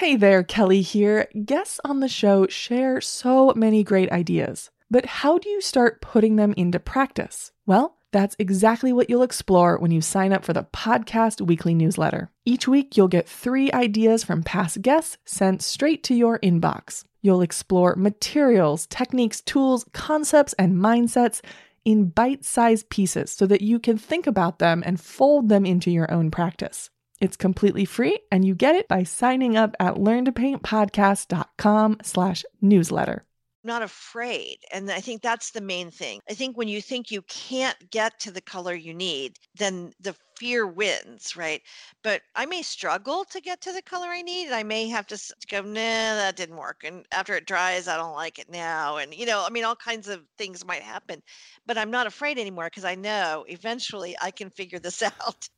Hey there, Kelly here. Guests on the show share so many great ideas. But how do you start putting them into practice? Well, that's exactly what you'll explore when you sign up for the podcast weekly newsletter. Each week, you'll get three ideas from past guests sent straight to your inbox. You'll explore materials, techniques, tools, concepts, and mindsets in bite sized pieces so that you can think about them and fold them into your own practice. It's completely free and you get it by signing up at learntopaintpodcast.com slash newsletter. not afraid. And I think that's the main thing. I think when you think you can't get to the color you need, then the fear wins, right? But I may struggle to get to the color I need. And I may have to go, nah, that didn't work. And after it dries, I don't like it now. And, you know, I mean, all kinds of things might happen. But I'm not afraid anymore because I know eventually I can figure this out.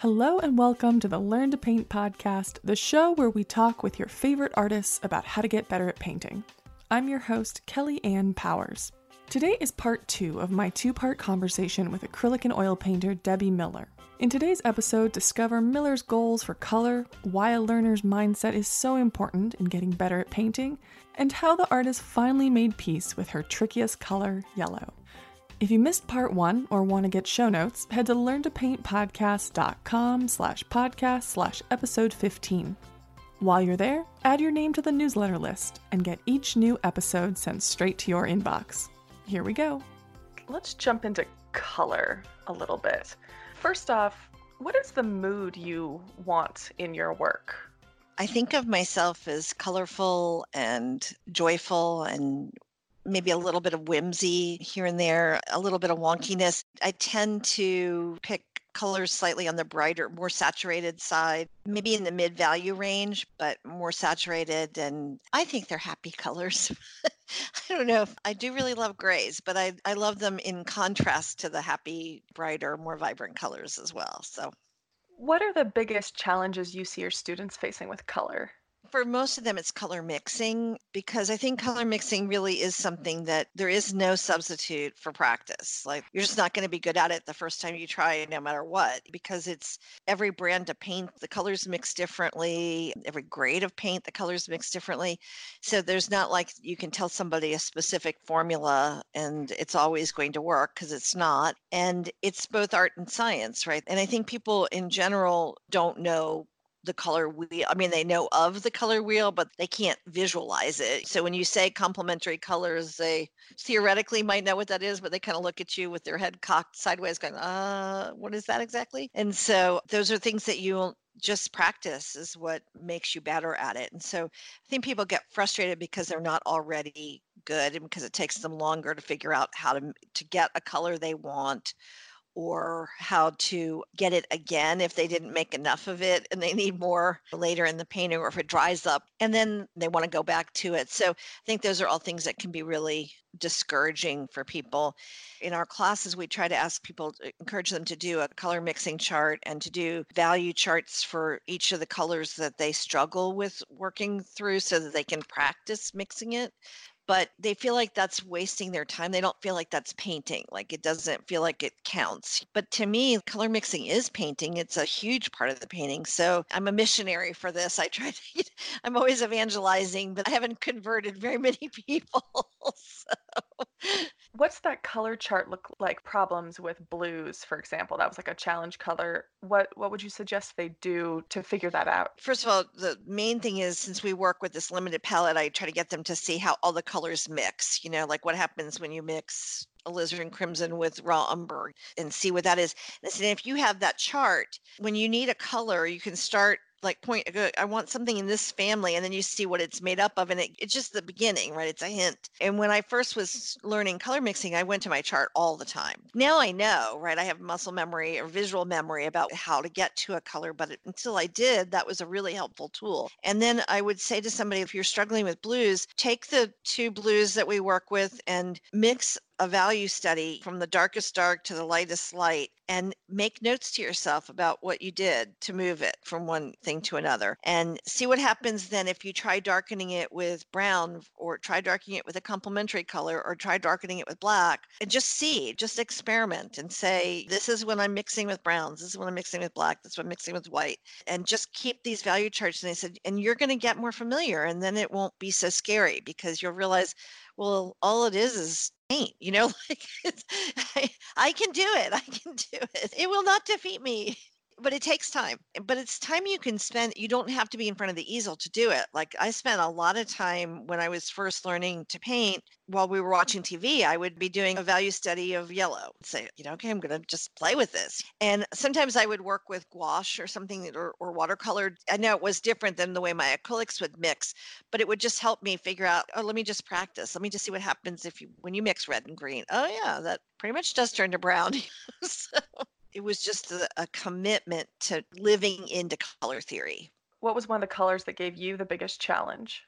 Hello and welcome to the Learn to Paint podcast, the show where we talk with your favorite artists about how to get better at painting. I'm your host, Kelly Ann Powers. Today is part two of my two part conversation with acrylic and oil painter Debbie Miller. In today's episode, discover Miller's goals for color, why a learner's mindset is so important in getting better at painting, and how the artist finally made peace with her trickiest color, yellow. If you missed part one or want to get show notes, head to learntopaintpodcast.com slash podcast slash episode 15. While you're there, add your name to the newsletter list and get each new episode sent straight to your inbox. Here we go. Let's jump into color a little bit. First off, what is the mood you want in your work? I think of myself as colorful and joyful and maybe a little bit of whimsy here and there, a little bit of wonkiness. I tend to pick colors slightly on the brighter, more saturated side, maybe in the mid value range, but more saturated. And I think they're happy colors. I don't know I do really love grays, but I, I love them in contrast to the happy, brighter, more vibrant colors as well. So What are the biggest challenges you see your students facing with color? For most of them it's color mixing because i think color mixing really is something that there is no substitute for practice. Like you're just not going to be good at it the first time you try no matter what because it's every brand of paint the colors mix differently every grade of paint the colors mix differently. So there's not like you can tell somebody a specific formula and it's always going to work because it's not. And it's both art and science right? And i think people in general don't know the color wheel. I mean, they know of the color wheel, but they can't visualize it. So when you say complementary colors, they theoretically might know what that is, but they kind of look at you with their head cocked sideways, going, uh, what is that exactly? And so those are things that you just practice is what makes you better at it. And so I think people get frustrated because they're not already good and because it takes them longer to figure out how to to get a color they want or how to get it again if they didn't make enough of it and they need more later in the painting or if it dries up and then they want to go back to it. So I think those are all things that can be really discouraging for people. In our classes, we try to ask people, to encourage them to do a color mixing chart and to do value charts for each of the colors that they struggle with working through so that they can practice mixing it but they feel like that's wasting their time. They don't feel like that's painting. Like it doesn't feel like it counts. But to me, color mixing is painting. It's a huge part of the painting. So I'm a missionary for this. I try to, I'm always evangelizing, but I haven't converted very many people. so. What's that color chart look like? Problems with blues, for example, that was like a challenge color. What what would you suggest they do to figure that out? First of all, the main thing is since we work with this limited palette, I try to get them to see how all the colors mix. You know, like what happens when you mix alizarin crimson with raw umber and see what that is. And if you have that chart, when you need a color, you can start like point uh, i want something in this family and then you see what it's made up of and it, it's just the beginning right? It's a hint. And when i first was learning color mixing i went to my chart all the time. Now i know right? I have muscle memory or visual memory about how to get to a color but until i did that was a really helpful tool. And then i would say to somebody if you're struggling with blues take the two blues that we work with and mix a value study from the darkest dark to the lightest light and make notes to yourself about what you did to move it from one thing to another and see what happens then if you try darkening it with brown or try darkening it with a complementary color or try darkening it with black and just see, just experiment and say, this is when I'm mixing with browns, this is when I'm mixing with black, this is when I'm mixing with white, and just keep these value charts. And they said, and you're going to get more familiar and then it won't be so scary because you'll realize, well, all it is is paint, you know, like I, I can do it. I can do it. It will not defeat me but it takes time eh, but it's time you can spend you don't have to be in front of the easel to do it like i spent a lot of time when i was first learning to paint while we were mm. watching tv i would be doing a value study of yellow say you know okay i'm going to just play with this. And sometimes i would work with gouache or something or, or watercolor i know it was different than the way my acrylics would mix but it would just help me figure out oh let me just practice let me just see what happens if you when you mix red and green. Oh yeah that pretty much does turn to brown so it was just a, a commitment to living into color theory. What was one of the colors that gave you the biggest challenge?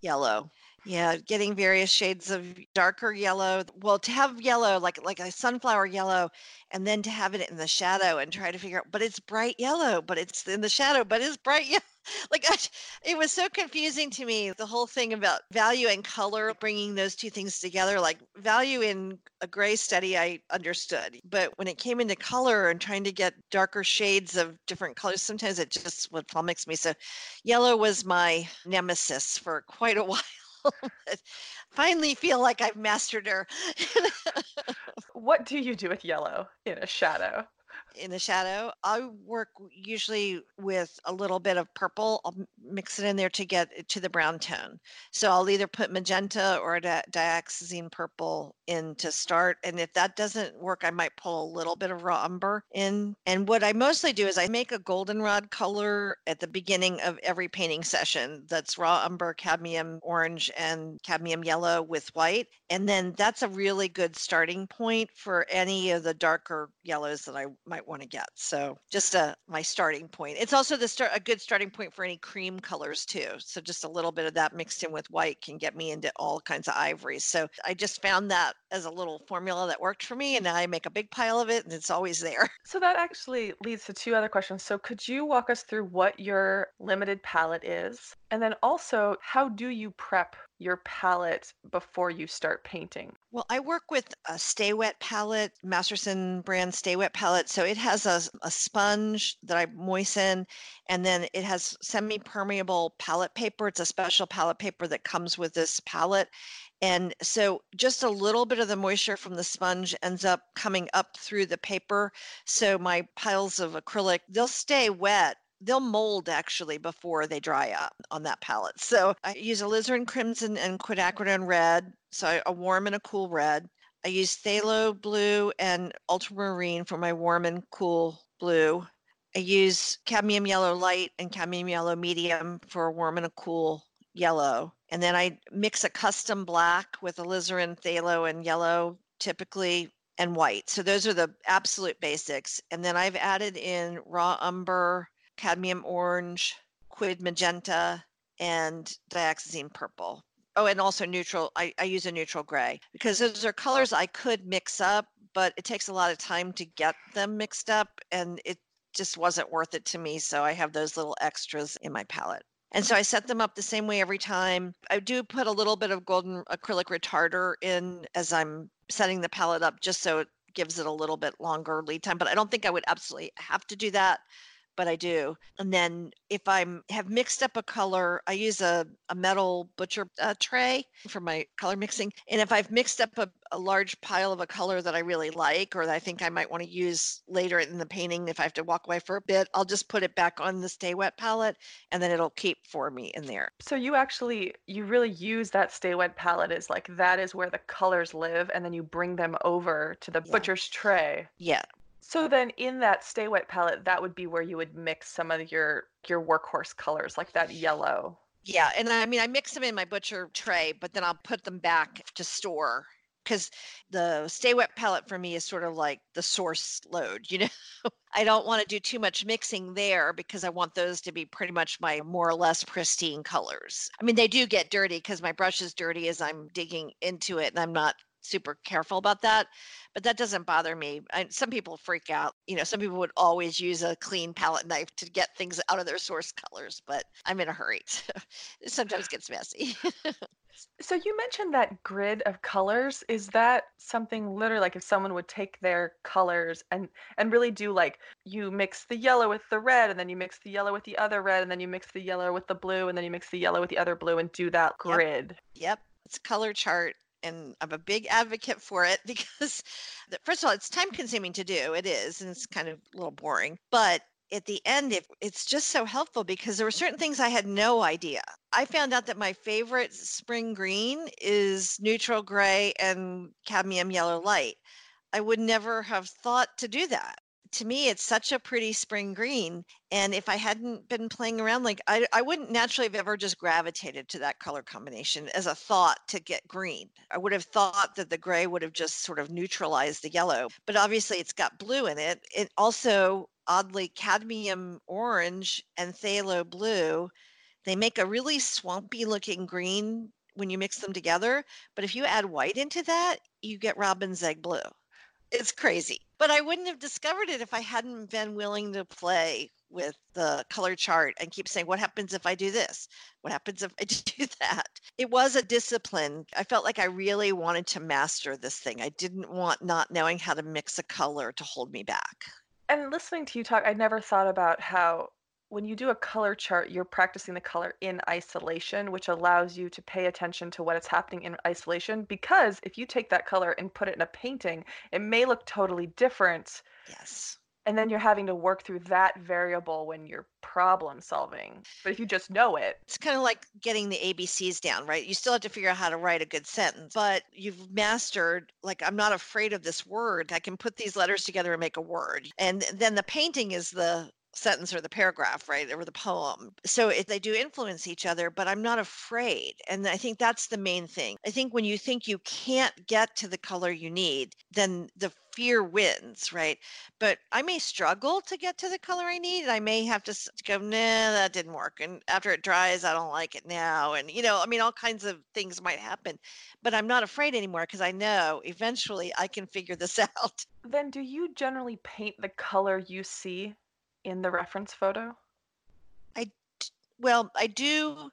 Yellow. Yeah, getting various shades of darker yellow. Well, to have yellow like like a sunflower yellow and then to have it in the shadow and try to figure out but it's bright yellow, but it's in the shadow, but it's bright yellow. Like it was so confusing to me the whole thing about value and color bringing those two things together like value in a gray study I understood, but when it came into color and trying to get darker shades of different colors sometimes it just would flummox me. So yellow was my nemesis for quite a while. finally feel like I've mastered her. what do you do with yellow in a shadow? In the shadow. I work usually with a little bit of purple. I'll mix it in there to get to the brown tone. So I'll either put magenta or di- dioxazine purple in to start. And if that doesn't work, I might pull a little bit of raw umber in. And what I mostly do is I make a goldenrod color at the beginning of every painting session that's raw umber, cadmium orange, and cadmium yellow with white. And then that's a really good starting point for any of the darker yellows that I might might want to get. So just a my starting point. It's also the start a good starting point for any cream colors too. So just a little bit of that mixed in with white can get me into all kinds of ivories. So I just found that as a little formula that worked for me and I make a big pile of it and it's always there. So that actually leads to two other questions. So could you walk us through what your limited palette is? And then also, how do you prep your palette before you start painting? Well, I work with a Stay Wet palette, Masterson brand Stay Wet palette. So it has a, a sponge that I moisten, and then it has semi permeable palette paper. It's a special palette paper that comes with this palette. And so just a little bit of the moisture from the sponge ends up coming up through the paper. So my piles of acrylic, they'll stay wet they'll mold actually before they dry up on that palette. So I use alizarin crimson and quinacridone red. So a warm and a cool red. I use phthalo blue and ultramarine for my warm and cool blue. I use cadmium yellow light and cadmium yellow medium for a warm and a cool yellow. And then I mix a custom black with alizarin, phthalo, and yellow typically and white. So those are the absolute basics. And then I've added in raw umber, cadmium orange, quin magenta, and dioxazine purple. Oh, and also neutral. I, I use a neutral gray because those are colors I could mix up, but it takes a lot of time to get them mixed up, and it just wasn't worth it to me. So I have those little extras in my palette. And so I set them up the same way every time. I do put a little bit of golden acrylic retarder in as I'm setting the palette up just so it gives it a little bit longer lead time, but I don't think I would absolutely have to do that but I do. And then if I'm have mixed up a color, I use a, a metal butcher uh, tray for my color mixing. And if I've mixed up a, a large pile of a color that I really like or that I think I might want to use later in the painting, if I have to walk away for a bit, I'll just put it back on the Stay Wet palette and then it'll keep for me in there. So you actually you really use that Stay Wet palette as like that is where the colors live and then you bring them over to the yeah. butcher's tray. Yeah, so then in that stay wet palette, that would be where you would mix some of your your workhorse colors, like that yellow. Yeah, and I mean I mix them in my butcher tray, but then I'll put them back to store because the stay wet palette for me is sort of like the source load you know i don't want to do too much mixing there because i want those to be pretty much my more or less pristine colors i mean they do get dirty because my brush is dirty as i'm digging into it and i'm not super careful about that, but that doesn't bother me. I, some people freak out. You know, some people would always use a clean palette knife to get things out of their source colors, but I'm in a hurry. So it sometimes gets messy. So you mentioned that grid of colors. Is that something literally like if someone would take their colors and and really do like you mix the yellow with the red and then you mix the yellow with the other red and then you mix the yellow with the blue and then you mix the yellow with the other blue and do that Yep. grid? Yep. It's a color chart and I'm a big advocate for it because first of all, it's time consuming to do. It is, and it's kind of a little boring. But at the end, it, it's just so helpful because there were certain things I had no idea. I found out that my favorite spring green is neutral gray and cadmium yellow light. I would never have thought to do that. To me, it's such a pretty spring green. And if I hadn't been playing around, like I, I wouldn't naturally have ever just gravitated to that color combination as a thought to get green. I would have thought that the gray would have just sort of neutralized the yellow. But obviously, it's got blue in it. It also, oddly, cadmium orange and phthalo blue, they make a really swampy looking green when you mix them together. But if you add white into that, you get robin's egg blue. It's crazy. But I wouldn't have discovered it if I hadn't been willing to play with the color chart and keep saying, what happens if I do this? What happens if I do that? It was a discipline. I felt like I really wanted to master this thing. I didn't want not knowing how to mix a color to hold me back. And listening to you talk, I never thought about how when you do a color chart, you're practicing the color in isolation, which allows you to pay attention to what is happening in isolation. Because if you take that color and put it in a painting, it may look totally different. Yes. And then you're having to work through that variable when you're problem solving. But if you just know it, It's kind of like getting the ABCs down, right? You still have to figure out how to write a good sentence, but you've mastered, like, I'm not afraid of this word. I can put these letters together and make a word. And then the painting is the sentence or the paragraph, right? Or the poem. So it, they do influence each other, but I'm not afraid. And I think that's the main thing. I think when you think you can't get to the color you need, then the fear wins, right? But I may struggle to get to the color I need. And I may have to go, nah, that didn't work. And after it dries, I don't like it now. And, you know, I mean, all kinds of things might happen. But I'm not afraid anymore because I know eventually I can figure this out. then do you generally paint the color you see in the reference photo? I well, I do.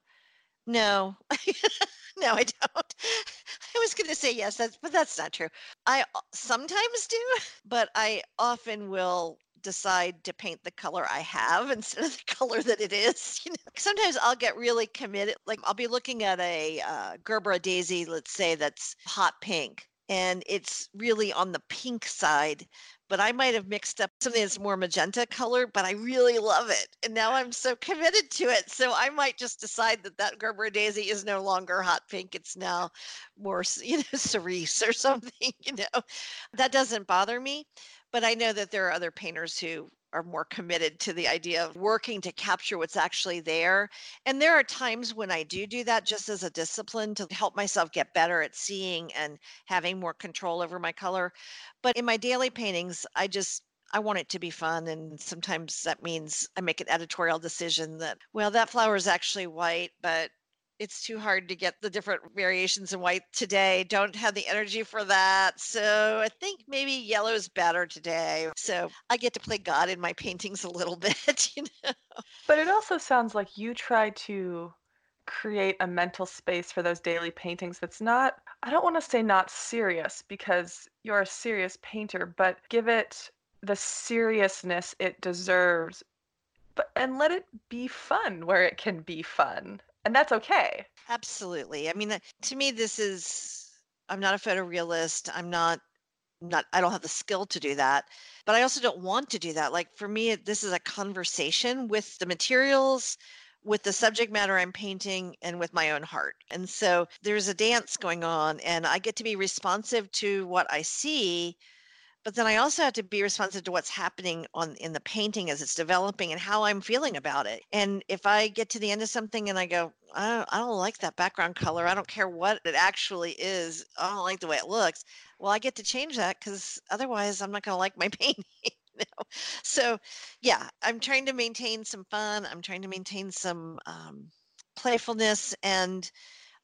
No, no, I don't. I was going to say yes, that's, but that's not true. I sometimes do, but I often will decide to paint the color I have instead of the color that it is. You know, sometimes I'll get really committed. Like I'll be looking at a uh, Gerbera daisy, let's say that's hot pink, and it's really on the pink side. But I might have mixed up something that's more magenta color, but I really love it. And now I'm so committed to it. So I might just decide that that Gerber daisy is no longer hot pink. It's now more, you know, cerise or something, you know. That doesn't bother me. But I know that there are other painters who are more committed to the idea of working to capture what's actually there. And there are times when I do do that just as a discipline to help myself get better at seeing and having more control over my color. But in my daily paintings, I just I want it to be fun and sometimes that means I make an editorial decision that well that flower is actually white, but it's too hard to get the different variations in white today. Don't have the energy for that. So I think maybe yellow is better today. So I get to play God in my paintings a little bit, you know. But it also sounds like you try to create a mental space for those daily paintings that's not, I don't want to say not serious because you're a serious painter, but give it the seriousness it deserves. But and let it be fun where it can be fun. And that's okay. Absolutely. I mean, to me, this is, I'm not a photorealist. I'm not, not, I don't have the skill to do that, but I also don't want to do that. Like for me, this is a conversation with the materials, with the subject matter I'm painting, and with my own heart. And so there's a dance going on, and I get to be responsive to what I see but then I also have to be responsive to what's happening on in the painting as it's developing and how I'm feeling about it. And if I get to the end of something and I go, I don't, I don't like that background color. I don't care what it actually is. I don't like the way it looks. Well, I get to change that because otherwise I'm not going to like my painting. So, yeah, I'm trying to maintain some fun. I'm trying to maintain some um, playfulness and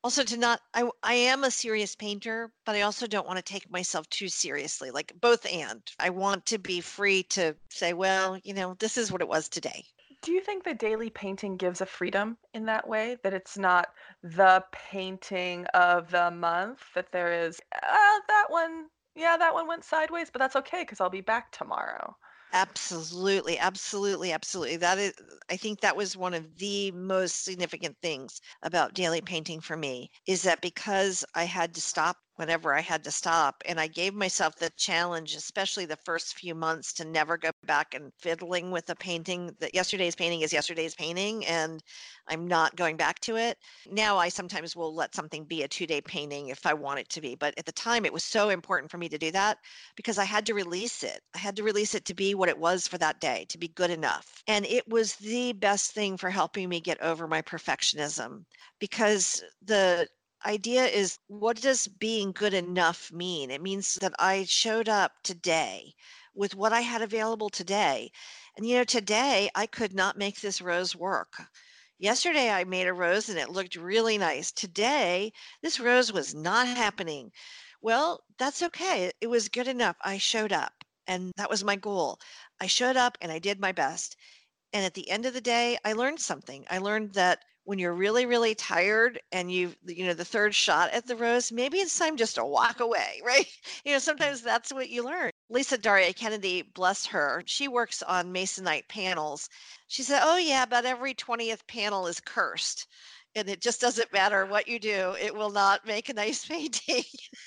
also to not I I am a serious painter, but I also don't want to take myself too seriously. Like both and. I want to be free to say, well, you know, this is what it was today. Do you think the daily painting gives a freedom in that way that it's not the painting of the month that there is uh, that one yeah, that one went sideways, but that's okay because I'll be back tomorrow. Absolutely, absolutely, absolutely. That is, I think that was one of the most significant things about daily painting for me is that because I had to stop whenever I had to stop. And I gave myself the challenge, especially the first few months, to never go back and fiddling with a painting. That yesterday's painting is yesterday's painting, and I'm not going back to it. Now I sometimes will let something be a two day painting if I want it to be. But at the time, it was so important for me to do that because I had to release it. I had to release it to be what it was for that day, to be good enough. And it was the best thing for helping me get over my perfectionism because the idea is what does being good enough mean? It means that I showed up today with what I had available today. And you know, today I could not make this rose work. Yesterday I made a rose and it looked really nice. Today, this rose was not happening. Well, that's okay. It was good enough. I showed up and that was my goal. I showed up and I did my best. And at the end of the day, I learned something. I learned that when you're really really tired and you you know the third shot at the rose maybe it's time just to walk away right? You know sometimes that's what you learn. Lisa daria kennedy bless her she works on masonite panels. She said oh yeah about every 20th panel is cursed and it just doesn't matter what you do it will not make a nice painting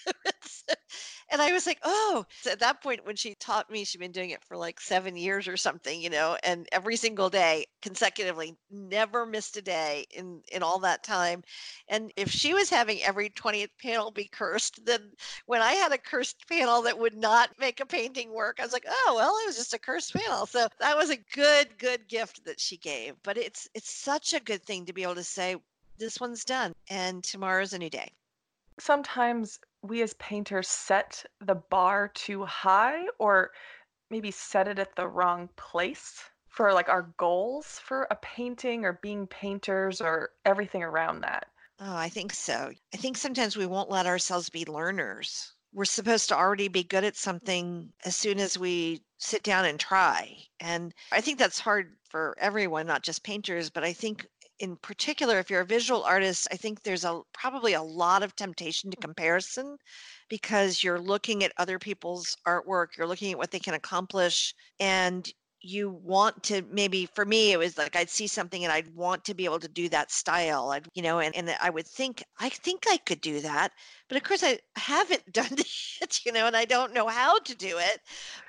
and I was like, oh, so at that point when she taught me, she'd been doing it for like seven years or something, you know, and every single day consecutively, never missed a day in in all that time. And if she was having every 20th panel be cursed, then when I had a cursed panel that would not make a painting work, I was like, oh well, it was just a cursed panel. So that was a good, good gift that she gave. But it's it's such a good thing to be able to say, this one's done and tomorrow's a new day sometimes we as painters set the bar too high or maybe set it at the wrong place for like our goals for a painting or being painters or everything around that. Oh, I think so. I think sometimes we won't let ourselves be learners. We're supposed to already be good at something as soon as we sit down and try. And I think that's hard for everyone, not just painters, but I think in particular, if you're a visual artist, I think there's a probably a lot of temptation to mm. comparison because you're looking at other people's artwork, you're looking at what they can accomplish, and you want to maybe for me it was like i'd see something and i'd want to be able to do that style i'd you know and, and i would think i think i could do that but of course i haven't done it you know and i don't know how to do it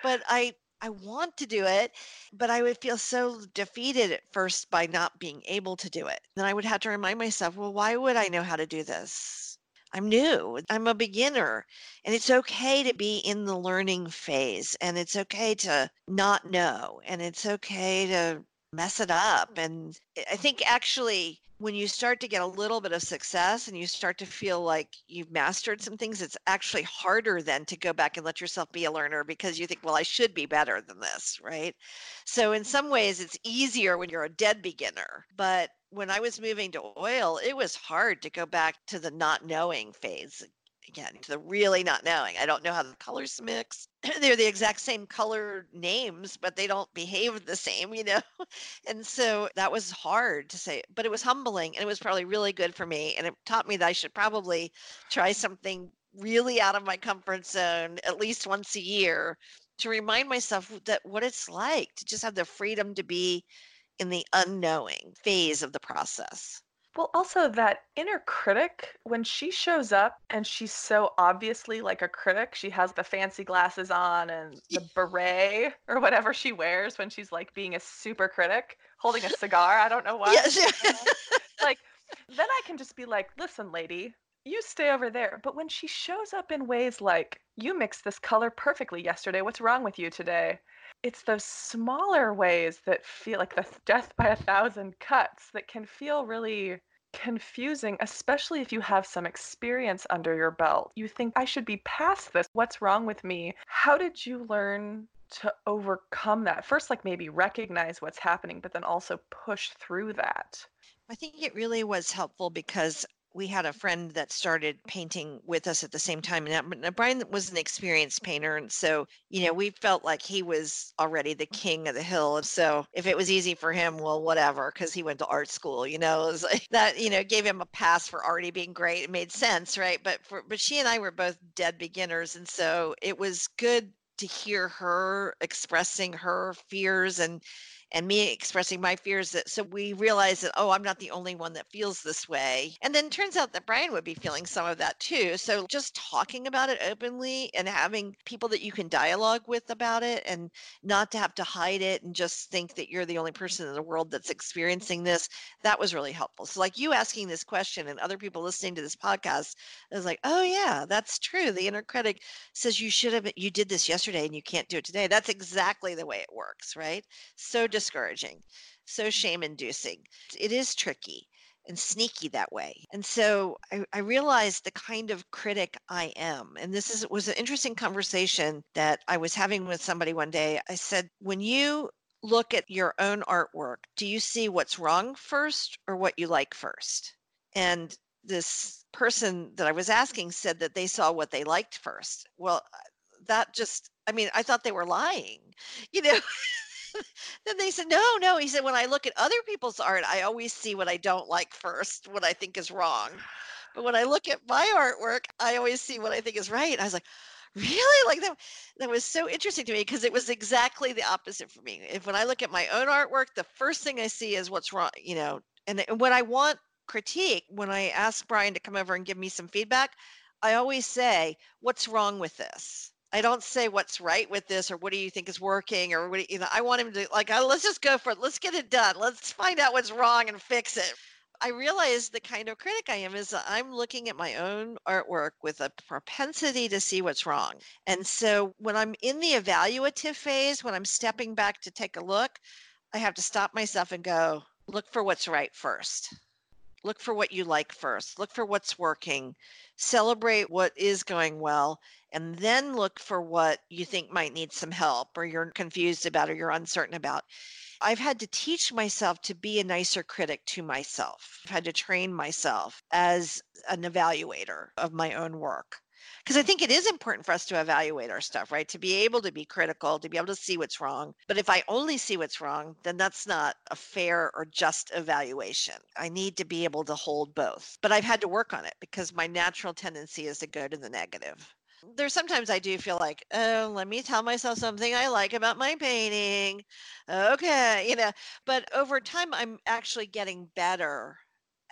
but i I want to do it, but I would feel so defeated at first by not being able to do it. Then I would have to remind myself, well, why would I know how to do this? I'm new. I'm a beginner. And it's okay to be in the learning phase and it's okay to not know and it's okay to mess it up. And I think actually when you start to get a little bit of success and you start to feel like you've mastered some things, it's actually harder then to go back and let yourself be a learner because you think, well, I should be better than this, right? So, in some ways, it's easier when you're a dead beginner. But when I was moving to oil, it was hard to go back to the not knowing phase again to the really not knowing. I don't know how the colors mix. They're the exact same color names, but they don't behave the same, you know? and so that was hard to say, but it was humbling and it was probably really good for me. And it taught me that I should probably try something really out of my comfort zone at least once a year to remind myself that what it's like to just have the freedom to be in the unknowing phase of the process. Well, also that inner critic, when she shows up and she's so obviously like a critic, she has the fancy glasses on and the beret or whatever she wears when she's like being a super critic, holding a cigar. I don't know why. Yes. like, then I can just be like, listen, lady, you stay over there. But when she shows up in ways like, you mixed this color perfectly yesterday, what's wrong with you today? It's those smaller ways that feel like the death by a thousand cuts that can feel really confusing, especially if you have some experience under your belt. You think, I should be past this. What's wrong with me? How did you learn to overcome that? First, like maybe recognize what's happening, but then also push through that. I think it really was helpful because we had a friend that started painting with us at the same time. And uh, uh, Brian was an experienced painter. And so, you know, we felt like he was already the king of the hill. So if it was easy for him, well, whatever, because he went to art school, you know, like that, you know, gave him a pass for already being great. It made sense, right? But for, but she and I were both dead beginners. And so it was good to hear her expressing her fears and and me expressing my fears that so we realized that oh i'm not the only one that feels this way. And then turns out that brian would be feeling some of that too. So just talking about it openly and having people that you can dialogue with about it and not to have to hide it and just think that you're the only person in the world that's experiencing this that was really helpful. So like you asking this question and other people listening to this podcast I was like oh yeah that's true. The inner critic says you should have you did this yesterday and you can't do it today. That's exactly the way it works right? So discouraging, so shame inducing. It is tricky and sneaky that way. And so I, I, realized the kind of critic I am. And this is was an interesting conversation that I was having with somebody one day. I said, when you look at your own artwork, do you see what's wrong first or what you like first? And this person that I was asking said that they saw what they liked first. Well, that just I mean, I thought they were lying. You know, then they said, no, no. He said, when I look at other people's art, I always see what I don't like first, what I think is wrong. But when I look at my artwork, I always see what I think is right. I was like, really? Like that, that was so interesting to me because it was exactly the opposite for me. If when I look at my own artwork, the first thing I see is what's wrong, you know, and, and when I want critique, when I ask Brian to come over and give me some feedback, I always say, what's wrong with this? I don't say what's right with this or what do you think is working or what do you know. I want him to like, oh, let's just go for it. Let's get it done. Let's find out what's wrong and fix it. I realize the kind of critic I am is that I'm looking at my own artwork with a propensity to see what's wrong. And so when I'm in the evaluative phase, when I'm stepping back to take a look, I have to stop myself and go, look for what's right first. Look for what you like first. Look for what's working. Celebrate what is going well and then look for what you think might need some help or you're confused about or you're uncertain about. I've had to teach myself to be a nicer critic to myself. I've had to train myself as an evaluator of my own work because I think it is important for us to evaluate our stuff, right? To be able to be critical, to be able to see what's wrong. But if I only see what's wrong, then that's not a fair or just evaluation. I need to be able to hold both. But I've had to work on it because my natural tendency is to go to the negative there's sometimes I do feel like, oh, let me tell myself something I like about my painting. Okay, you know, but over time, I'm actually getting better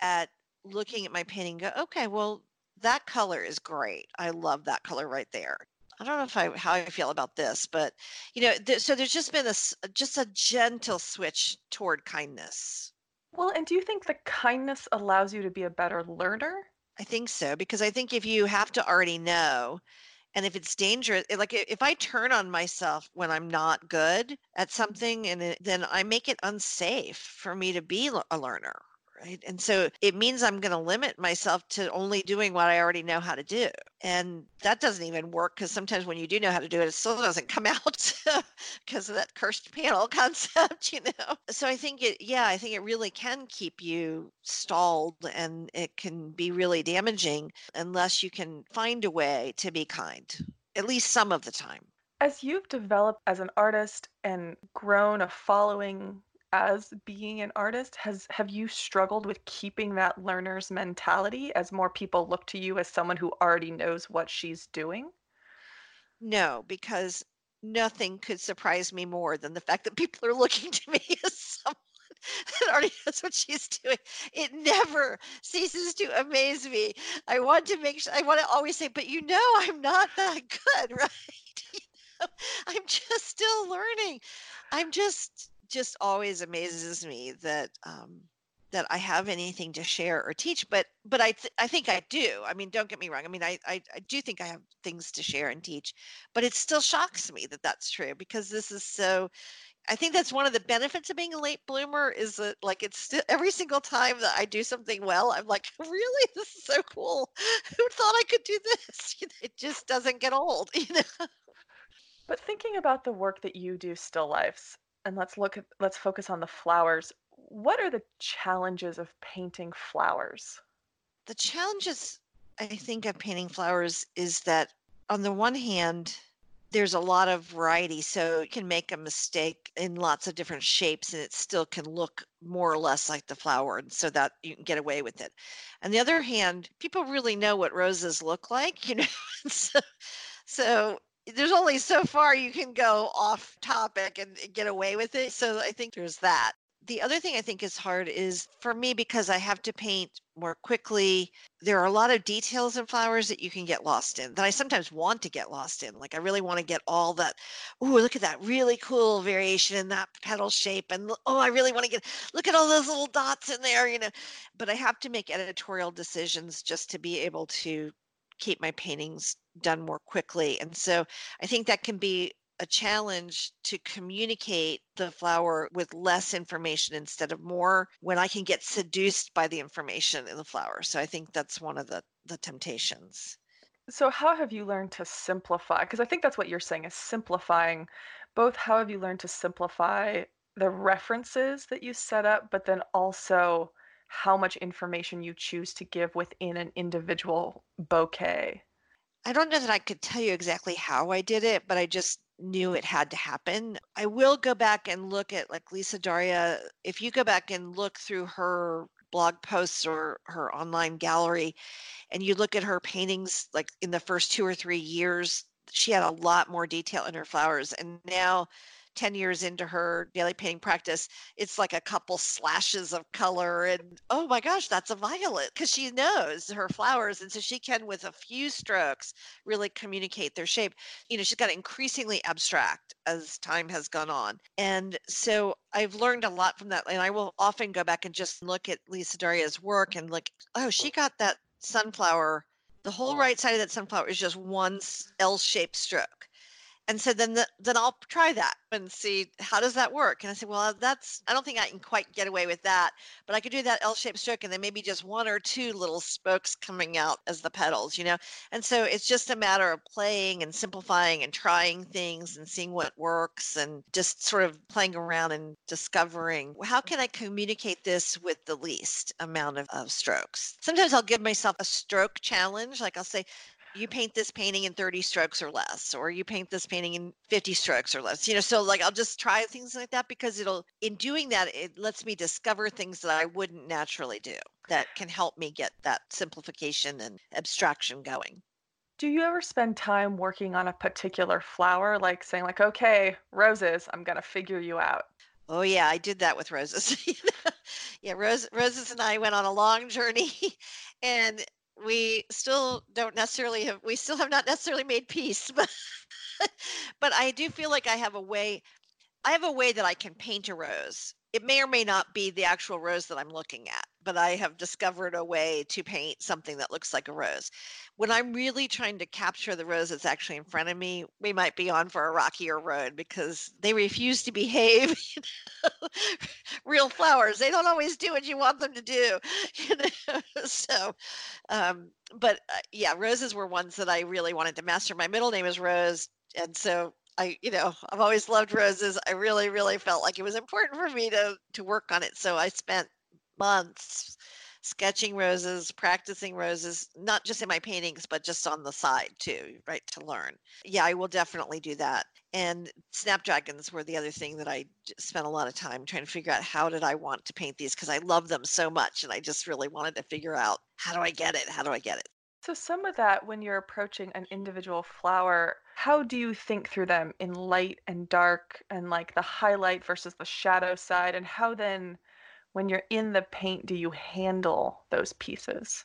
at looking at my painting. Go, okay, well, that color is great. I love that color right there. I don't know if I how I feel about this, but you know, th- so there's just been a just a gentle switch toward kindness. Well, and do you think the kindness allows you to be a better learner? I think so because I think if you have to already know, and if it's dangerous, like if I turn on myself when I'm not good at something, and it, then I make it unsafe for me to be a learner right? And so it means I'm going to limit myself to only doing what I already know how to do. And that doesn't even work because sometimes when you do know how to do it, it still doesn't come out because of that cursed panel concept, you know? So I think it, yeah, I think it really can keep you stalled and it can be really damaging unless you can find a way to be kind, at least some of the time. As you've developed as an artist and grown a following as being an artist has have you struggled with keeping that learner's mentality as more people look to you as someone who already knows what she's doing no because nothing could surprise me more than the fact that people are looking to me as someone that already knows what she's doing. It never ceases to amaze me. I want to make sure, I want to always say, but you know, I'm not that good, right? You know, I'm just still learning. I'm just just always amazes me that um, that I have anything to share or teach. But but I th- I think I do. I mean, don't get me wrong. I mean, I, I I do think I have things to share and teach, but it still shocks me that that's true because this is so. I think that's one of the benefits of being a late bloomer is that like it's every single time that I do something well, I'm like, really, this is so cool. Who thought I could do this? it just doesn't get old, you know. But thinking about the work that you do still lifes, and let's look at let's focus on the flowers. What are the challenges of painting flowers? The challenges I think of painting flowers is that on the one hand, there's a lot of variety. So you can make a mistake in lots of different shapes and it still can look more or less like the flower. And so that you can get away with it. On the other hand, people really know what roses look like, you know. so, so there's only so far you can go off topic and get away with it. So I think there's that the other thing I think is hard is for me because I have to paint more quickly. There are a lot of details in flowers that you can get lost in that I sometimes want to get lost in. Like I really want to get all that. Oh, look at that really cool variation in that petal shape. And oh, I really want to get look at all those little dots in there, you know. But I have to make editorial decisions just to be able to keep my paintings done more quickly. And so I think that can be a challenge to communicate the flower with less information instead of more when I can get seduced by the information in the flower. So I think that's one of the, the temptations. So, how have you learned to simplify? Because I think that's what you're saying is simplifying. Both, how have you learned to simplify the references that you set up, but then also how much information you choose to give within an individual bouquet? I don't know that I could tell you exactly how I did it, but I just knew it had to happen. I will go back and look at like Lisa Daria. If you go back and look through her blog posts or her online gallery and you look at her paintings like in the first two or three years, she had a lot more detail in her flowers. And now 10 years into her daily painting practice, it's like a couple slashes of color. And oh my gosh, that's a violet because she knows her flowers. And so she can, with a few strokes, really communicate their shape. You know, she's got increasingly abstract as time has gone on. And so I've learned a lot from that. And I will often go back and just look at Lisa Daria's work and look, oh, she got that sunflower. The whole right side of that sunflower is just one L shaped stroke and so then the, then I'll try that and see how does that work. And I said, well, that's I don't think I can quite get away with that, but I could do that L-shaped stroke and then maybe just one or two little spokes coming out as the petals, you know. And so it's just a matter of playing and simplifying and trying things and seeing what works and just sort of playing around and discovering how can I communicate this with the least amount of, of strokes. Sometimes I'll give myself a stroke challenge, like I'll say, you paint this painting in 30 strokes or less or you paint this painting in 50 strokes or less you know so like i'll just try things like that because it'll in doing that it lets me discover things that i wouldn't naturally do that can help me get that simplification and abstraction going. Do you ever spend time working on a particular flower? Like saying like okay roses i'm going to figure you out. Oh yeah, I did that with roses. yeah, Rose, Roses and I went on a long journey, and we still don't necessarily have we still have not necessarily made peace but but i do feel like i have a way i have a way that i can paint a rose. It may or may not be the actual rose that I'm looking at, but I have discovered a way to paint something that looks like a rose. When I'm really trying to capture the rose that's actually in front of me, we might be on for a rockier road because they refuse to behave. Real flowers, they don't always do what you want them to do. So, um, but uh, yeah, roses were ones that I really wanted to master. My middle name is Rose. And so I, you know, I've always loved roses. I really, really felt like it was important for me to to work on it. So I spent months sketching roses, practicing roses, not just in my paintings, but just on the side too, right? To learn. Yeah, I will definitely do that. And snapdragons were the other thing that I spent a lot of time trying to figure out how did I want to paint these because I love them so much and I just really wanted to figure out how do I get it? How do I get it? So, some of that, when you're approaching an individual flower, how do you think through them in light and dark and like the highlight versus the shadow side? And how then, when you're in the paint, do you handle those pieces?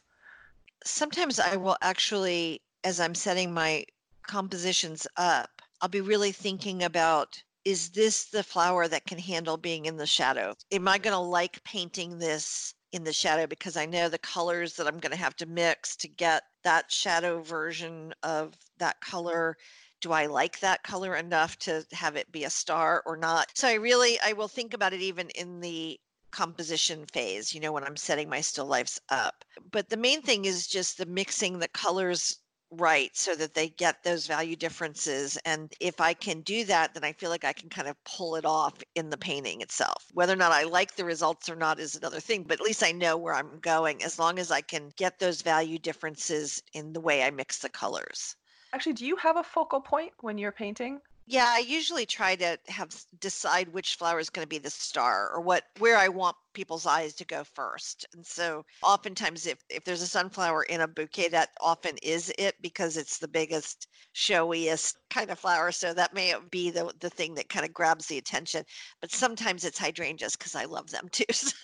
Sometimes I will actually, as I'm setting my compositions up, I'll be really thinking about is this the flower that can handle being in the shadow? Am I going to like painting this in the shadow because I know the colors that I'm going to have to mix to get that shadow version of that color. Do I like that color enough to have it be a star or not? So I really I will think about it even in the composition phase, you know, when I'm setting my still lifes up. But the main thing is just the mixing the colors right so that they get those value differences. And if I can do that, then I feel like I can kind of pull it off in the painting itself. Whether or not I like the results or not is another thing, but at least I know where I'm going as long as I can get those value differences in the way I mix the colors. Actually, do you have a focal point when you're painting? Yeah, I usually try to have decide which flower is going to be the star or what where I want people's eyes to go first. And so oftentimes if if there's a sunflower in a bouquet that often is it because it's the biggest showiest kind of flower so that may be the the thing that kind of grabs the attention. But sometimes it's hydrangeas cuz I love them too.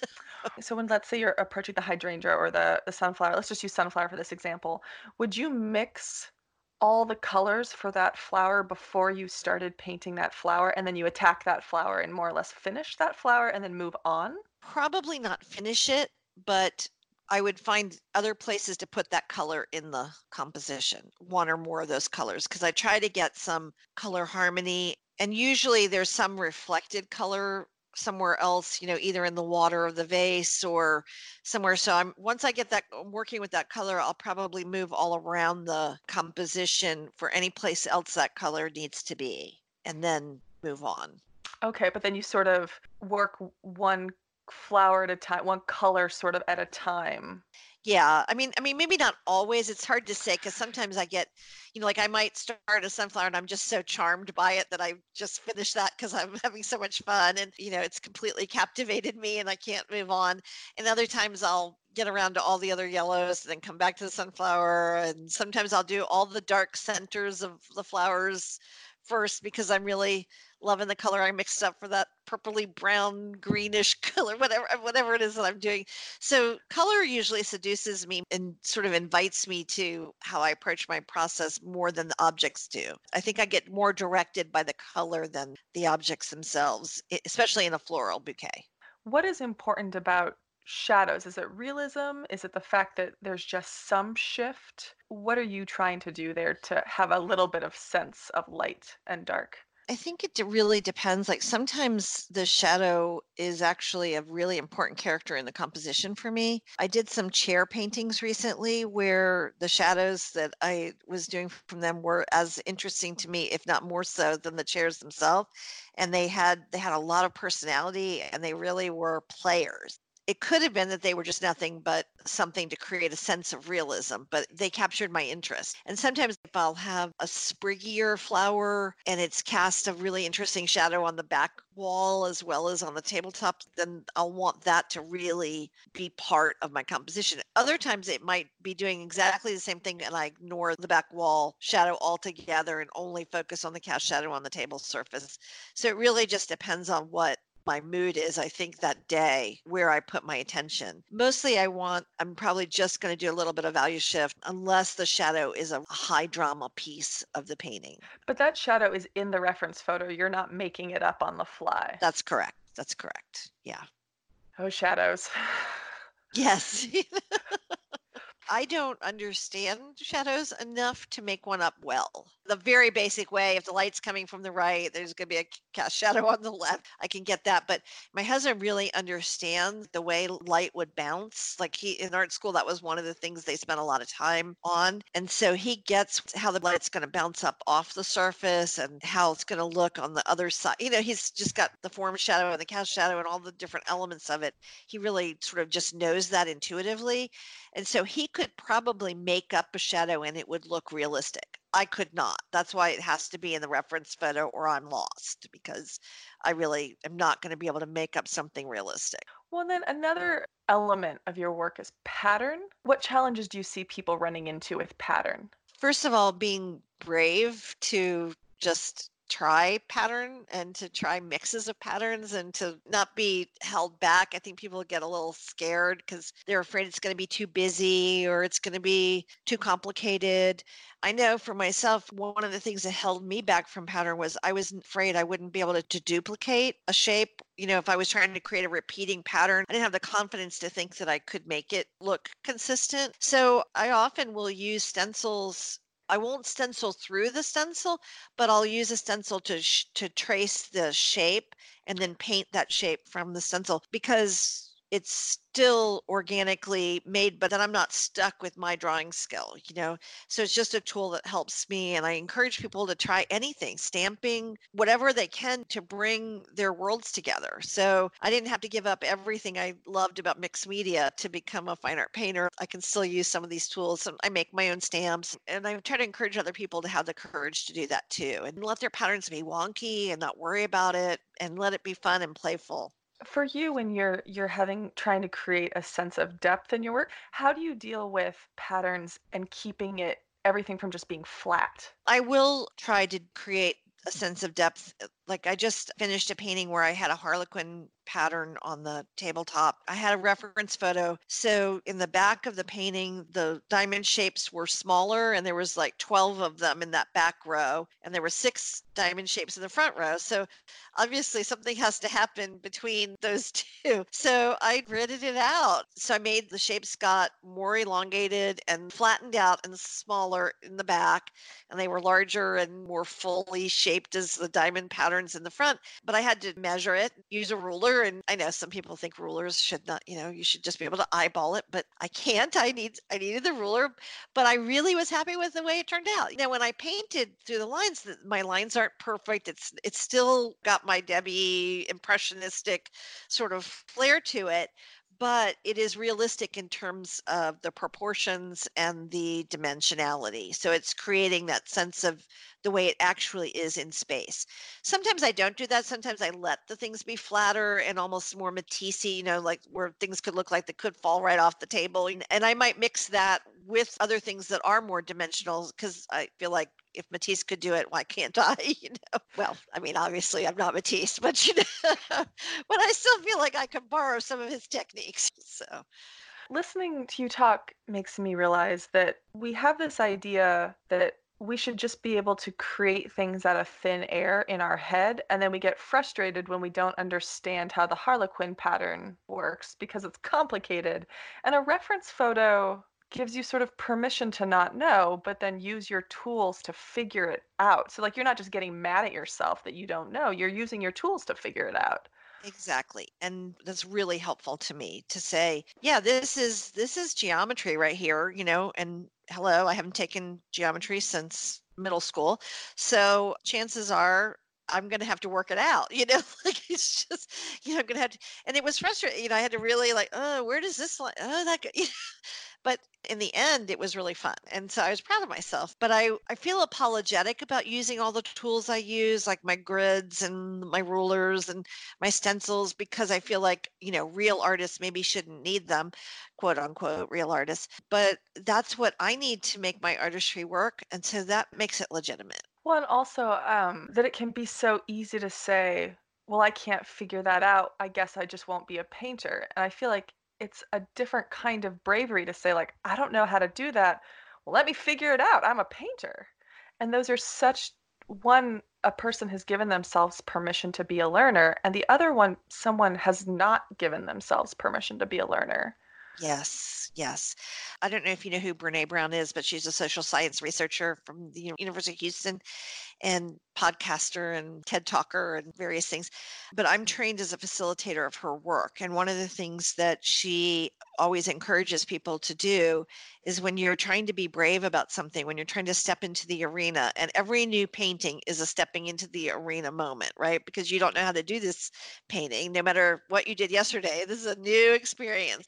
so when let's say you're approaching the hydrangea or the the sunflower, let's just use sunflower for this example. Would you mix all the colors for that flower before you started painting that flower and then you attack that flower and more or less finish that flower and then move on? Probably not finish it, but I would find other places to put that color in the composition, one or more of those colors, because I try to get some color harmony. And usually there's some reflected color somewhere else, you know, either in the water of the vase or somewhere. So I'm once I get that working with that color, I'll probably move all around the composition for any place else that color needs to be and then move on. Okay, but then you sort of work one flower at a time, one color sort of at a time. Yeah, I mean, I mean, maybe not always. It's hard to say because sometimes I get, you know, like I might start a sunflower and I'm just so charmed by it that I just finish that because I'm having so much fun and you know it's completely captivated me and I can't move on. And other times I'll get around to all the other yellows and then come back to the sunflower. And sometimes I'll do all the dark centers of the flowers first because I'm really loving the color I mixed up for that purpley brown greenish color, whatever uh, whatever it is that I'm doing. So color usually seduces me and sort of invites me to how I approach my process more than the objects do. I think I get more directed by the color than the objects themselves, especially in a floral bouquet. What is important about shadows? Is it realism? Is it the fact that there's just some shift? What are you trying to do there to have a little bit of sense of light and dark? I think it really depends. Like sometimes the shadow is actually a really important character in the composition for me. I did some chair paintings recently where the shadows that I was doing from them were as interesting to me, if not more so, than the chairs themselves. And they had they had a lot of personality and they really were players it could have been that they were just nothing but something to create a sense of realism, but they captured my interest. And sometimes if I'll have a spriggier flower and it's cast a really interesting shadow on the back wall as well as on the tabletop, then I'll want that to really be part of my composition. Other times it might be doing exactly the same thing and I ignore the back wall shadow altogether and only focus on the cast shadow on the table surface. So it really just depends on what my mood is, I think, that day where I put my attention. Mostly, I want, I'm probably just going to do a little bit of value shift unless the shadow is a high drama piece of the painting. But that shadow is in the reference photo. You're not making it up on the fly. That's correct. That's correct. Yeah. Oh, shadows. Yes. I don't understand shadows enough to make one up well. The very basic way, if the light's coming from the right, there's going to be a cast shadow on the left. I can get that. But my husband really understands the way light would bounce. Like he in art school, that was one of the things they spent a lot of time on. And so he gets how the light's going to bounce up off the surface and how it's going to look on the other side. You know, he's just got the form shadow and the cast shadow and all the different elements of it. He really sort of just knows that intuitively. And so he could probably make up a shadow and it would look realistic. I could not. That's why it has to be in the reference photo or I'm lost because I really am not going to be able to make up something realistic. Well, then another element of your work is pattern. What challenges do you see people running into with pattern? First of all, being brave to just try pattern and to try mixes of patterns and to not be held back. I think people get a little scared because they're afraid it's going to be too busy or it's going to be too complicated. I know for myself, one of the things that held me back from pattern was I was afraid I wouldn't be able to, to duplicate a shape. You know, if I was trying to create a repeating pattern, I didn't have the confidence to think that I could make it look consistent. So I often will use stencils I won't stencil through the stencil, but I'll use a stencil to to trace the shape and then paint that shape from the stencil because it's still organically made, but then I'm not stuck with my drawing skill, you know? So it's just a tool that helps me. And I encourage people to try anything, stamping, whatever they can to bring their worlds together. So I didn't have to give up everything I loved about mixed media to become a fine art painter. I can still use some of these tools. And I make my own stamps. And I try to encourage other people to have the courage to do that too and let their patterns be wonky and not worry about it and let it be fun and playful for you when you're you're having trying to create a sense of depth in your work how do you deal with patterns and keeping it everything from just being flat? I will try to create a sense of depth uh, like i just finished a painting where i had a harlequin pattern on the tabletop. I had a reference photo. So in the back of the painting, the diamond shapes were smaller and there was like 12 of them in that back row and there were six diamond shapes in the front row. So obviously something has to happen between those two. So I gridded it out. So I made the shapes got more elongated and flattened out and smaller in the back and they were larger and more fully shaped as the diamond in the front. But I had to measure it, use a ruler and I know some people think rulers should not, you know, you should just be able to eyeball it, but I can't. I need I needed the ruler, but I really was happy with the way it turned out. You know, when I painted through the lines, my lines aren't perfect. It's it's still got my Debbie impressionistic sort of flair to it, but it is realistic in terms of the proportions and the dimensionality. So it's creating that sense of the way it actually is in space. Sometimes I don't do that. Sometimes I let the things be flatter and almost more Matisse, you know, like where things could look like they could fall right off the table. And I might mix that with other things that are more dimensional because I feel like if Matisse could do it, why can't I? You know, well, I mean, obviously I'm not Matisse, but you know, but I still feel like I could borrow some of his techniques. So listening to you talk makes me realize that we have this idea that we should just be able to create things out of thin air in our head and then we get frustrated when we don't understand how the harlequin pattern works because it's complicated and a reference photo gives you sort of permission to not know, but then use your tools to figure it out. So, like, you're not just getting mad at yourself that you don't know, you're using your tools to figure it out. Exactly. And that's really helpful to me to say, yeah, this is this is geometry right here, you know, and hello, I haven't taken geometry since middle school. So chances are I'm going to have to work it out, you know, like it's just, you know, I'm going to have to, and it was frustrating, you know, I had to really like, oh, where does this line, oh, that, you know, but in the end, it was really fun. And so I was proud of myself. But I, I feel apologetic about using all the tools I use, like my grids and my rulers and my stencils, because I feel like, you know, real artists maybe shouldn't need them, quote unquote, real artists. But that's what I need to make my artistry work. And so that makes it legitimate. Well, and also um, that it can be so easy to say, well, I can't figure that out. I guess I just won't be a painter. And I feel like it's a different kind of bravery to say like i don't know how to do that. Well let me figure it out. I'm a painter. And those are such one a person has given themselves permission to be a learner and the other one someone has not given themselves permission to be a learner Yes, yes. I don't know if you know who Brene Brown is, but she's a social science researcher from the University of Houston and podcaster and TED talker and various things. But I'm trained as a facilitator of her work. And one of the things that she always encourages people to do is when you're trying to be brave about something, when you're trying to step into the arena, and every new painting is a stepping into the arena moment, right? Because you don't know how to do this painting, no matter what you did yesterday. This is a new experience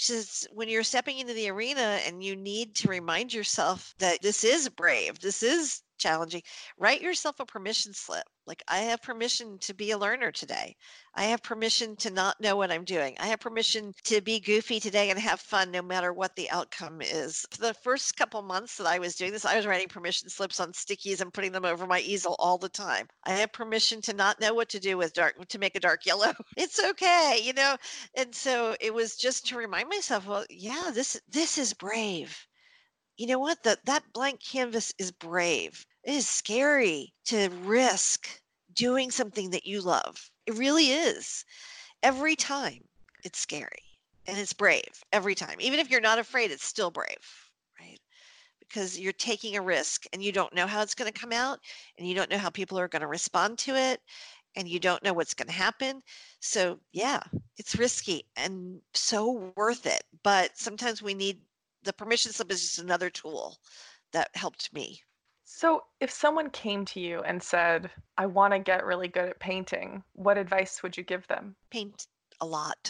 she says when you're stepping into the arena and you need to remind yourself that this is brave this is challenging write yourself a permission slip like i have permission to be a learner today. I have permission to not know what i'm doing. I have permission to be goofy today and have fun no matter what the outcome is. The first couple months that i was doing this i was writing permission slips on stickies and putting them over my easel all the time. I have permission to not know what to do with dark to make a dark yellow. It's okay you know? And so it was just to remind myself well yeah this this is brave. You know what? That that blank canvas is brave. It is scary to risk doing something that you love. It really is. Every time it's scary and it's brave every time. Even if you're not afraid, it's still brave, right? Because you're taking a risk and you don't know how it's going to come out and you don't know how people are going to respond to it. and you don't know what's going to happen. So, yeah, it's risky and so worth it. But sometimes we need the permission slip is just another tool that helped me. So, if someone came to you and said, I want to get really good at painting, what advice would you give them? Paint a lot.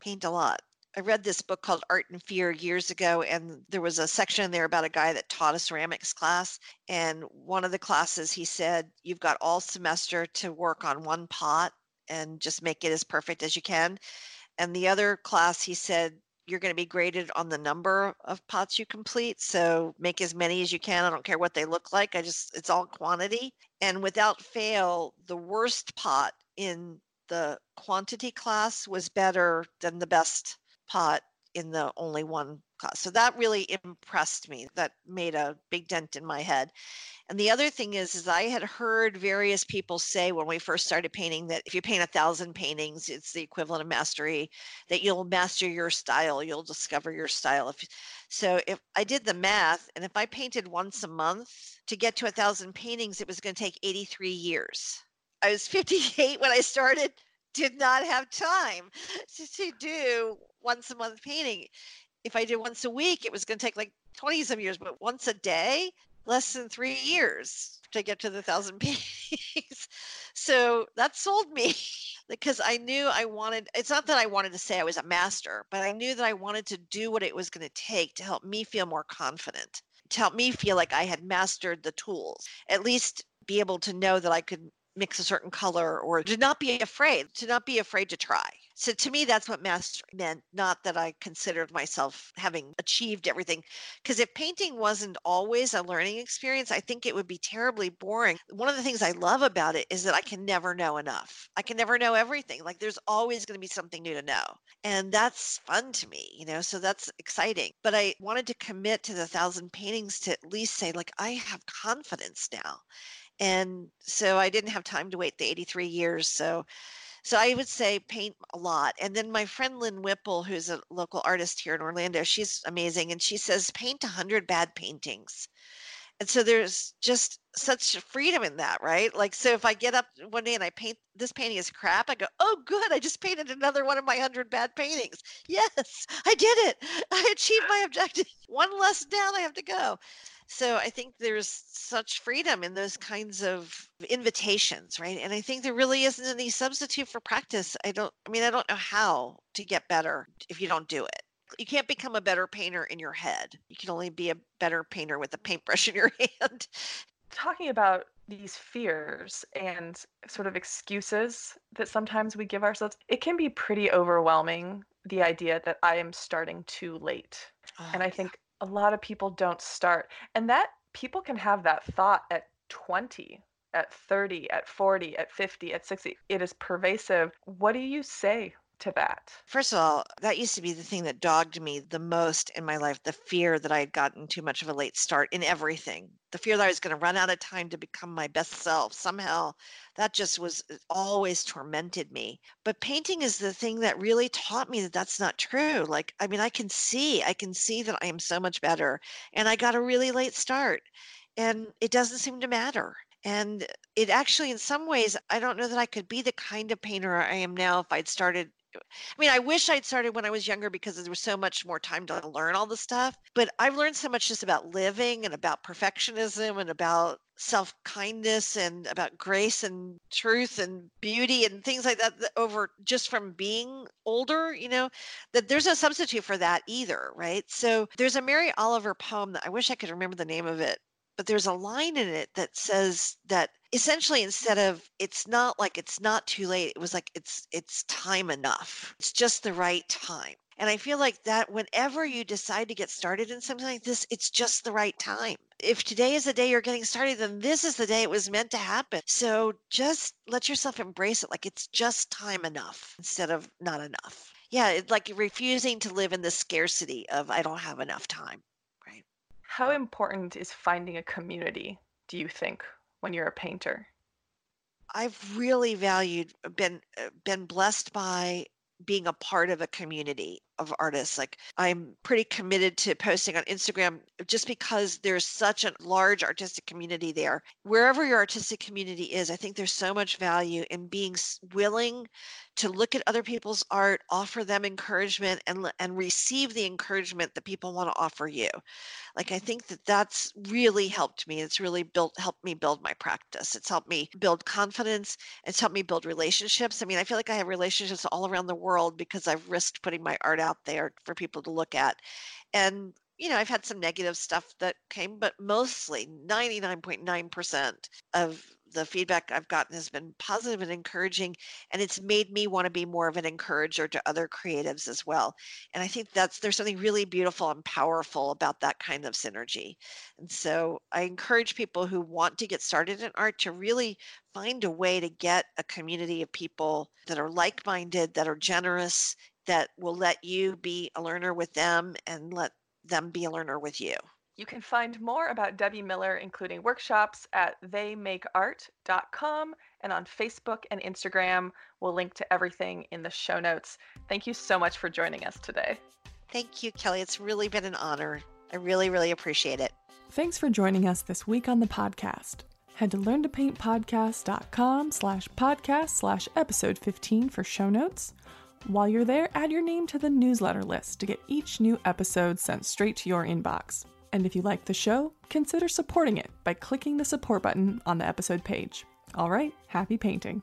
Paint a lot. I read this book called Art and Fear years ago, and there was a section in there about a guy that taught a ceramics class. And one of the classes, he said, You've got all semester to work on one pot and just make it as perfect as you can. And the other class, he said, you're going to be graded on the number of pots you complete. So make as many as you can. I don't care what they look like. I just, it's all quantity. And without fail, the worst pot in the quantity class was better than the best pot in the only one class. So that really impressed me. That made a big dent in my head. And the other thing is, is I had heard various people say when we first started painting that if you paint a thousand paintings, it's the equivalent of mastery. That you'll master your style, you'll discover your style. If so, if I did the math, and if I painted once a month to get to a thousand paintings, it was going to take 83 years. I was 58 when I started. Did not have time to do once a month painting. If I did once a week, it was going to take like 20 some years, but once a day, less than three years to get to the thousand paintings. so that sold me because I knew I wanted, it's not that I wanted to say I was a master, but I knew that I wanted to do what it was going to take to help me feel more confident, to help me feel like I had mastered the tools, at least be able to know that I could mix a certain color or to not be afraid, to not be afraid to try. So to me, that's what master meant, not that I considered myself having achieved everything. Because if painting wasn't always a learning experience, I think it would be terribly boring. One of the things I love about it is that I can never know enough. I can never know everything. Like there's always going to be something new to know. And that's fun to me, you know, so that's exciting. But I wanted to commit to the thousand paintings to at least say, like, I have confidence now. And so I didn't have time to wait the 83 years. So so I would say paint a lot. And then my friend Lynn Whipple, who's a local artist here in Orlando, she's amazing. And she says, paint 100 bad paintings. And so there's just such freedom in that, right? Like, so if I get up one day and I paint this painting is crap, I go, oh, good, I just painted another one of my 100 bad paintings. Yes, I did it. I achieved my objective. One less down I have to go. So I think there's such freedom in those kinds of invitations, right? And I think there really isn't any substitute for practice. I don't, I mean, I don't know how to get better if you don't do it. You can't become a better painter in your head. You can only be a better painter with a paintbrush in your hand. Talking about these fears and sort of excuses that sometimes we give ourselves, it can be pretty overwhelming the idea that I am starting too late. Oh, and I think a lot of people don't start. And that people can have that thought at 20, at 30, at 40, at 50, at 60. It is pervasive. What do you say to that? First of all, that used to be the thing that dogged me the most in my life the fear that I had gotten too much of a late start in everything. The fear that I was going to run out of time to become my best self. Somehow that just was uh, always tormented me. But painting is the thing that really taught me that that's not true. Like, I mean, I can see, I can see that I am so much better. And I got a really late start. And it doesn't seem to matter. And it actually, in some ways, I don't know that I could be the kind of painter I am now if I'd started I mean, I wish I'd started when I was younger because there was so much more time to learn all the stuff. But I've learned so much just about living and about perfectionism and about self kindness and about grace and truth and beauty and things like that, that over just from being older, you know, that there's no substitute for that either, right? So there's a Mary Oliver poem that I wish I could remember the name of it but there's a line in it that says that essentially instead of it's not like it's not too late it was like it's it's time enough. It's just the right time. And i feel like that whenever you decide to get started in something like this it's just the right time. If today is the day you're getting started then this is the day it was meant to happen. So just let yourself embrace it like it's just time enough instead of not enough. Yeah like refusing to live in the scarcity of i don't have enough time how important is finding a community, do you think, when you're a painter? I've really valued been uh, been blessed by being a part of a community. Of artists. Like I'm pretty committed to posting on Instagram just because there's such a large artistic community there. Wherever your artistic community is, I think there's so much value in being willing to look at other people's art, offer them encouragement, and and receive the encouragement that people want to offer you. Like I think that that's really helped me. It's really built helped me build my practice. It's helped me build confidence. It's helped me build relationships. I mean, I feel like I have relationships all around the world because I've risked putting my art out there for people to look at. And you know, I've had some negative stuff that came, but mostly 99.9% of the feedback I've gotten has been positive and encouraging, and it's made me want to be more of an encourager to other creatives as well. And I think that's there's something really beautiful and powerful about that kind of synergy. And so I encourage people who want to get started in art to really find a way to get a community of people that are like-minded, that are generous, that will let you be a learner with them and let them be a learner with you. You can find more about Debbie Miller, including workshops, at theymakeart.com and on Facebook and Instagram. We'll link to everything in the show notes. Thank you so much for joining us today. Thank you, Kelly. It's really been an honor. I really, really appreciate it. Thanks for joining us this week on the podcast. Head to learntopaintpodcast.com slash podcast slash episode 15 for show notes. While you're there, add your name to the newsletter list to get each new episode sent straight to your inbox. And if you like the show, consider supporting it by clicking the support button on the episode page. All right, happy painting.